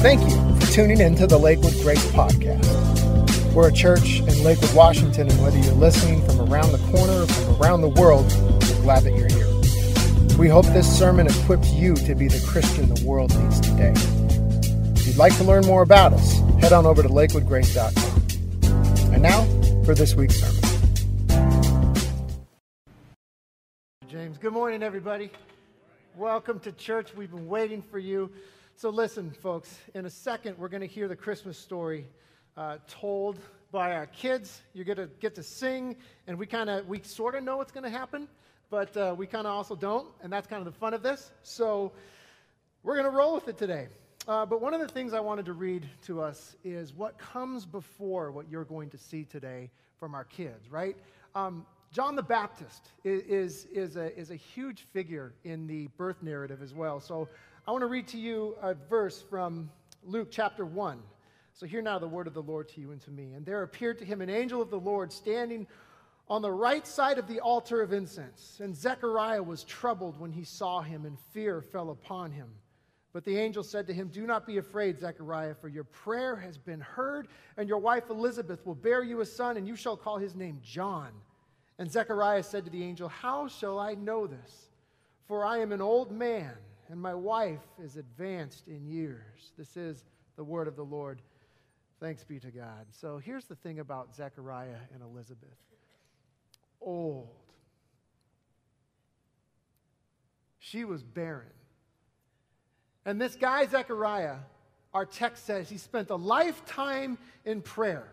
Thank you for tuning in to the Lakewood Grace Podcast. We're a church in Lakewood, Washington, and whether you're listening from around the corner or from around the world, we're glad that you're here. We hope this sermon equips you to be the Christian the world needs today. If you'd like to learn more about us, head on over to lakewoodgrace.com. And now for this week's sermon. James, good morning, everybody. Welcome to church. We've been waiting for you. So, listen, folks, in a second, we're going to hear the Christmas story uh, told by our kids. You're going to get to sing, and we kind of, we sort of know what's going to happen, but uh, we kind of also don't, and that's kind of the fun of this. So, we're going to roll with it today. Uh, but one of the things I wanted to read to us is what comes before what you're going to see today from our kids, right? Um, John the Baptist is, is, is, a, is a huge figure in the birth narrative as well. So I want to read to you a verse from Luke chapter 1. So hear now the word of the Lord to you and to me. And there appeared to him an angel of the Lord standing on the right side of the altar of incense. And Zechariah was troubled when he saw him, and fear fell upon him. But the angel said to him, Do not be afraid, Zechariah, for your prayer has been heard, and your wife Elizabeth will bear you a son, and you shall call his name John. And Zechariah said to the angel, How shall I know this? For I am an old man and my wife is advanced in years. This is the word of the Lord. Thanks be to God. So here's the thing about Zechariah and Elizabeth old. She was barren. And this guy, Zechariah, our text says he spent a lifetime in prayer.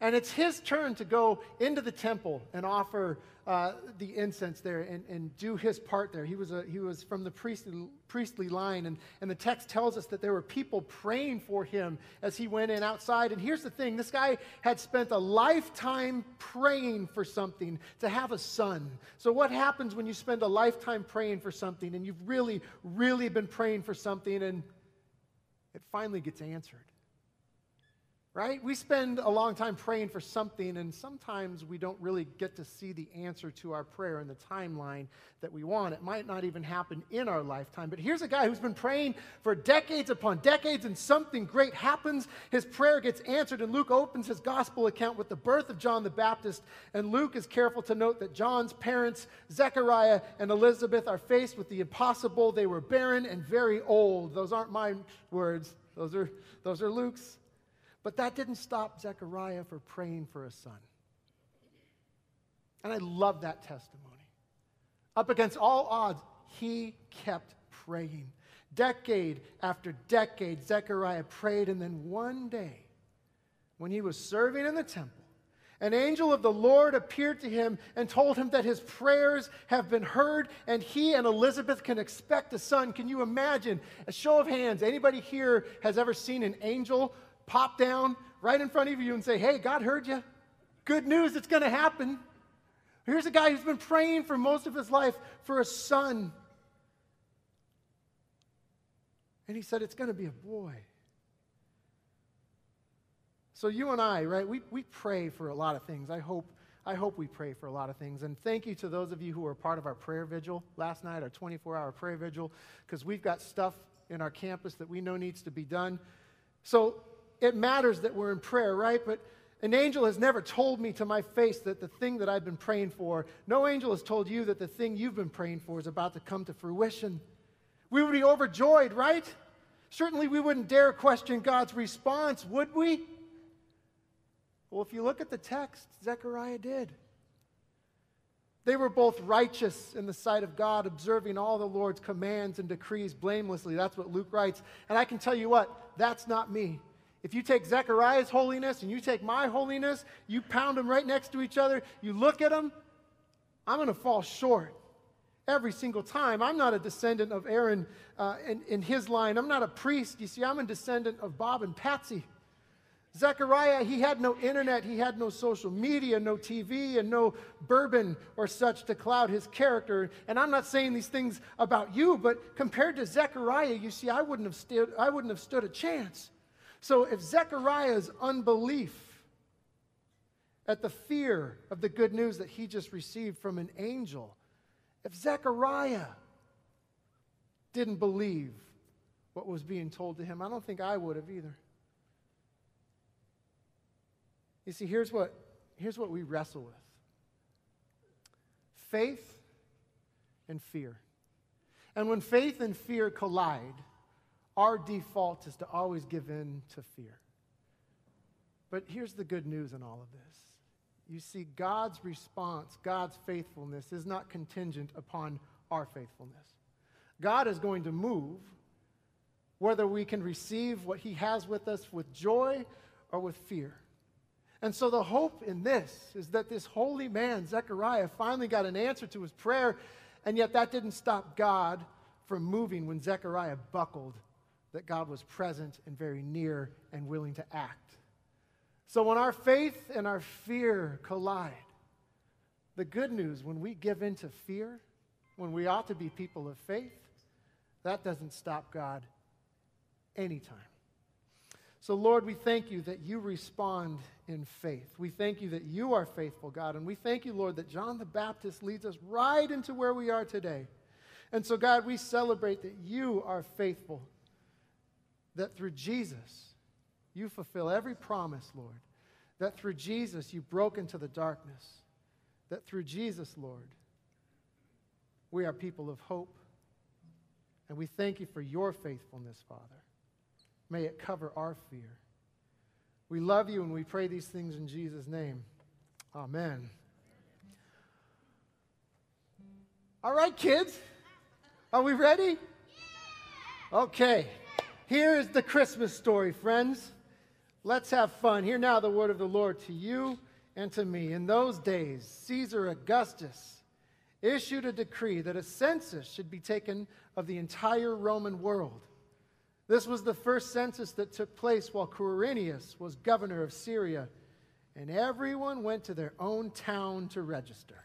And it's his turn to go into the temple and offer uh, the incense there and, and do his part there. He was, a, he was from the priestly, priestly line, and, and the text tells us that there were people praying for him as he went in outside. And here's the thing this guy had spent a lifetime praying for something to have a son. So, what happens when you spend a lifetime praying for something and you've really, really been praying for something and it finally gets answered? Right? We spend a long time praying for something, and sometimes we don't really get to see the answer to our prayer in the timeline that we want. It might not even happen in our lifetime. But here's a guy who's been praying for decades upon decades, and something great happens. His prayer gets answered, and Luke opens his gospel account with the birth of John the Baptist. And Luke is careful to note that John's parents, Zechariah and Elizabeth, are faced with the impossible. They were barren and very old. Those aren't my words, those are, those are Luke's. But that didn't stop Zechariah for praying for a son. And I love that testimony. Up against all odds, he kept praying. Decade after decade, Zechariah prayed, and then one day, when he was serving in the temple, an angel of the Lord appeared to him and told him that his prayers have been heard and he and Elizabeth can expect a son. Can you imagine? A show of hands. Anybody here has ever seen an angel pop down right in front of you and say, Hey, God heard you. Good news, it's going to happen. Here's a guy who's been praying for most of his life for a son. And he said, It's going to be a boy. So, you and I, right, we, we pray for a lot of things. I hope, I hope we pray for a lot of things. And thank you to those of you who were part of our prayer vigil last night, our 24 hour prayer vigil, because we've got stuff in our campus that we know needs to be done. So, it matters that we're in prayer, right? But an angel has never told me to my face that the thing that I've been praying for, no angel has told you that the thing you've been praying for is about to come to fruition. We would be overjoyed, right? Certainly we wouldn't dare question God's response, would we? Well, if you look at the text, Zechariah did. They were both righteous in the sight of God, observing all the Lord's commands and decrees blamelessly. That's what Luke writes. And I can tell you what, that's not me. If you take Zechariah's holiness and you take my holiness, you pound them right next to each other, you look at them, I'm going to fall short every single time. I'm not a descendant of Aaron uh, in, in his line. I'm not a priest. You see, I'm a descendant of Bob and Patsy. Zechariah, he had no internet, he had no social media, no TV, and no bourbon or such to cloud his character. And I'm not saying these things about you, but compared to Zechariah, you see, I wouldn't have stood, I wouldn't have stood a chance. So if Zechariah's unbelief at the fear of the good news that he just received from an angel, if Zechariah didn't believe what was being told to him. I don't think I would have either. You see, here's what, here's what we wrestle with faith and fear. And when faith and fear collide, our default is to always give in to fear. But here's the good news in all of this. You see, God's response, God's faithfulness is not contingent upon our faithfulness. God is going to move whether we can receive what He has with us with joy or with fear. And so the hope in this is that this holy man, Zechariah, finally got an answer to his prayer, and yet that didn't stop God from moving when Zechariah buckled that God was present and very near and willing to act. So when our faith and our fear collide, the good news when we give in to fear, when we ought to be people of faith, that doesn't stop God anytime. So, Lord, we thank you that you respond in faith. We thank you that you are faithful, God. And we thank you, Lord, that John the Baptist leads us right into where we are today. And so, God, we celebrate that you are faithful, that through Jesus, you fulfill every promise, Lord. That through Jesus, you broke into the darkness. That through Jesus, Lord, we are people of hope. And we thank you for your faithfulness, Father. May it cover our fear. We love you and we pray these things in Jesus' name. Amen. All right, kids. Are we ready? Okay. Here is the Christmas story, friends. Let's have fun. Hear now the word of the Lord to you and to me. In those days, Caesar Augustus issued a decree that a census should be taken of the entire Roman world. This was the first census that took place while Quirinius was governor of Syria, and everyone went to their own town to register.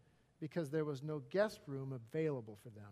because there was no guest room available for them.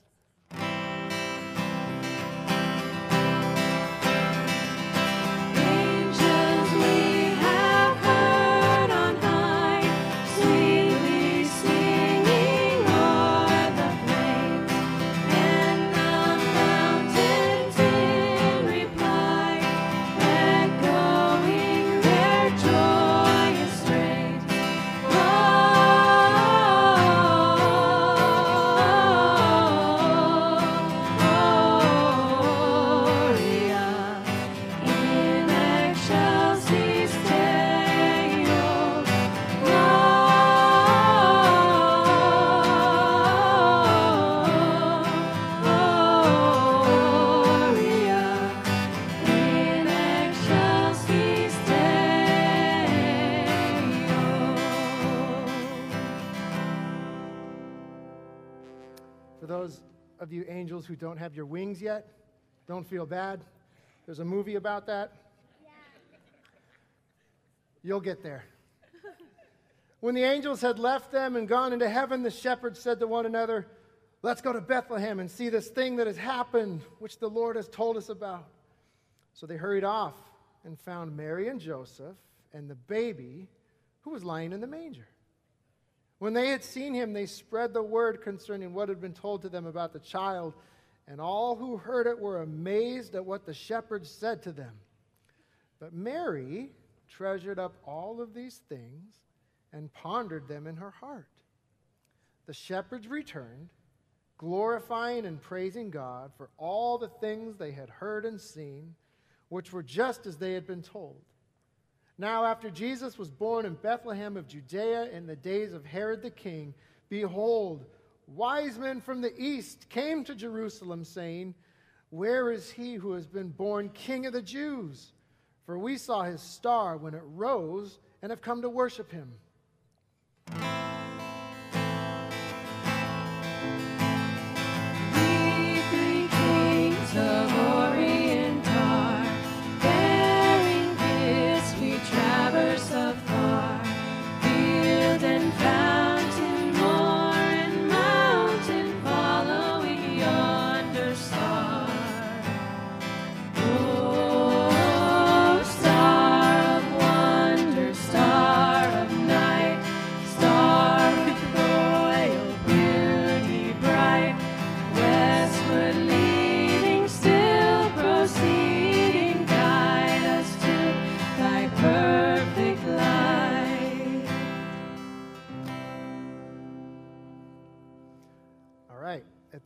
Angels who don't have your wings yet. Don't feel bad. There's a movie about that. Yeah. You'll get there. when the angels had left them and gone into heaven, the shepherds said to one another, Let's go to Bethlehem and see this thing that has happened, which the Lord has told us about. So they hurried off and found Mary and Joseph and the baby who was lying in the manger. When they had seen him, they spread the word concerning what had been told to them about the child, and all who heard it were amazed at what the shepherds said to them. But Mary treasured up all of these things and pondered them in her heart. The shepherds returned, glorifying and praising God for all the things they had heard and seen, which were just as they had been told. Now, after Jesus was born in Bethlehem of Judea in the days of Herod the king, behold, wise men from the east came to Jerusalem, saying, Where is he who has been born king of the Jews? For we saw his star when it rose and have come to worship him.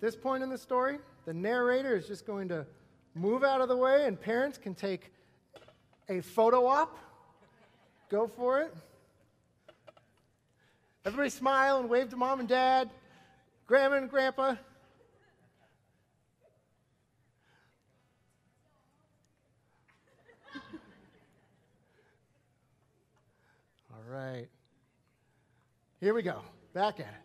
This point in the story, the narrator is just going to move out of the way, and parents can take a photo op. Go for it. Everybody smile and wave to mom and dad, grandma and grandpa. All right. Here we go. Back at it.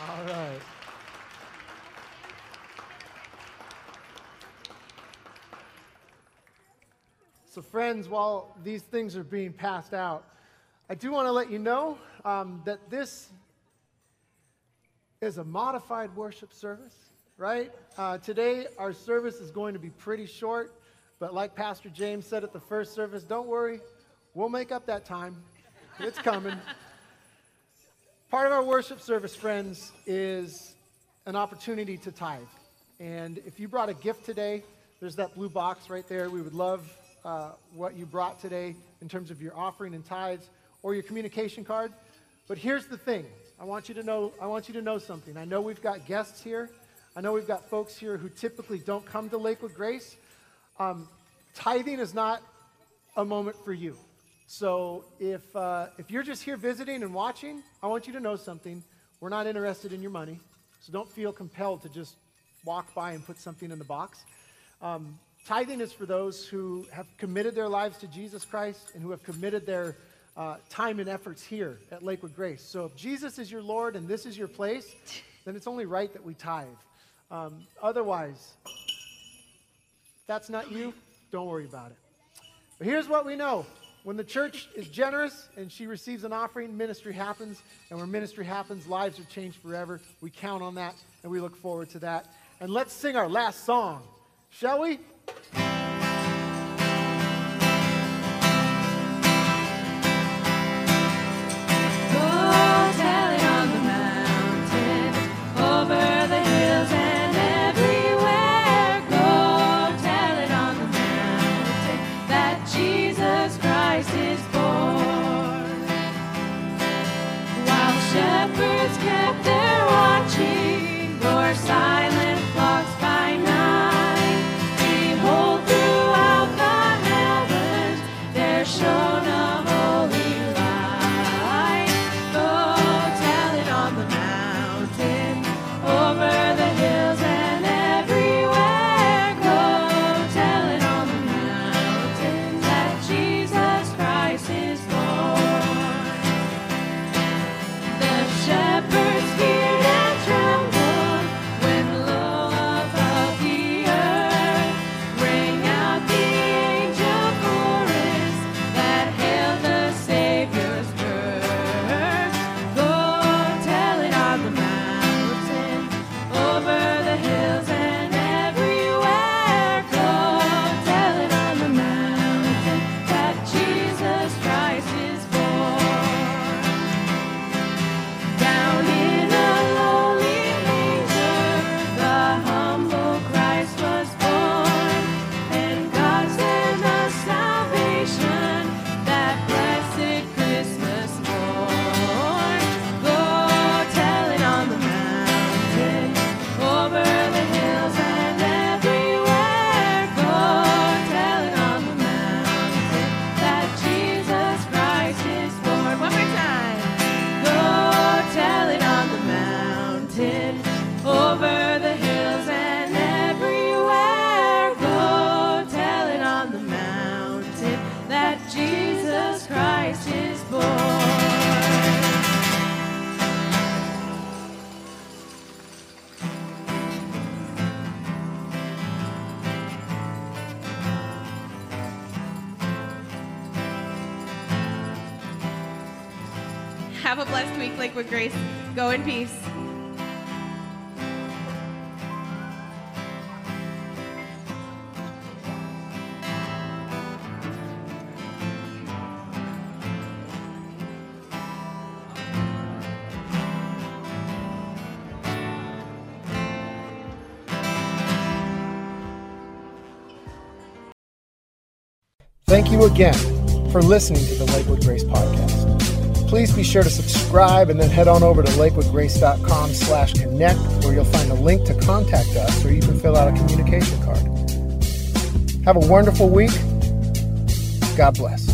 All right. So, friends, while these things are being passed out, I do want to let you know um, that this is a modified worship service, right? Uh, today, our service is going to be pretty short, but like Pastor James said at the first service, don't worry, we'll make up that time. It's coming. Part of our worship service, friends, is an opportunity to tithe. And if you brought a gift today, there's that blue box right there. We would love uh, what you brought today in terms of your offering and tithes or your communication card. But here's the thing I want you to know, I want you to know something. I know we've got guests here. I know we've got folks here who typically don't come to Lakewood Grace. Um, tithing is not a moment for you. So if, uh, if you're just here visiting and watching, I want you to know something. We're not interested in your money. So don't feel compelled to just walk by and put something in the box. Um, Tithing is for those who have committed their lives to Jesus Christ and who have committed their uh, time and efforts here at Lakewood Grace. So if Jesus is your Lord and this is your place, then it's only right that we tithe. Um, otherwise, that's not you, don't worry about it. But here's what we know when the church is generous and she receives an offering, ministry happens. And when ministry happens, lives are changed forever. We count on that and we look forward to that. And let's sing our last song, shall we? Grace. Go in peace. Thank you again for listening to the Lakewood Grace Podcast Please be sure to subscribe and then head on over to lakewoodgrace.com slash connect where you'll find a link to contact us or you can fill out a communication card. Have a wonderful week. God bless.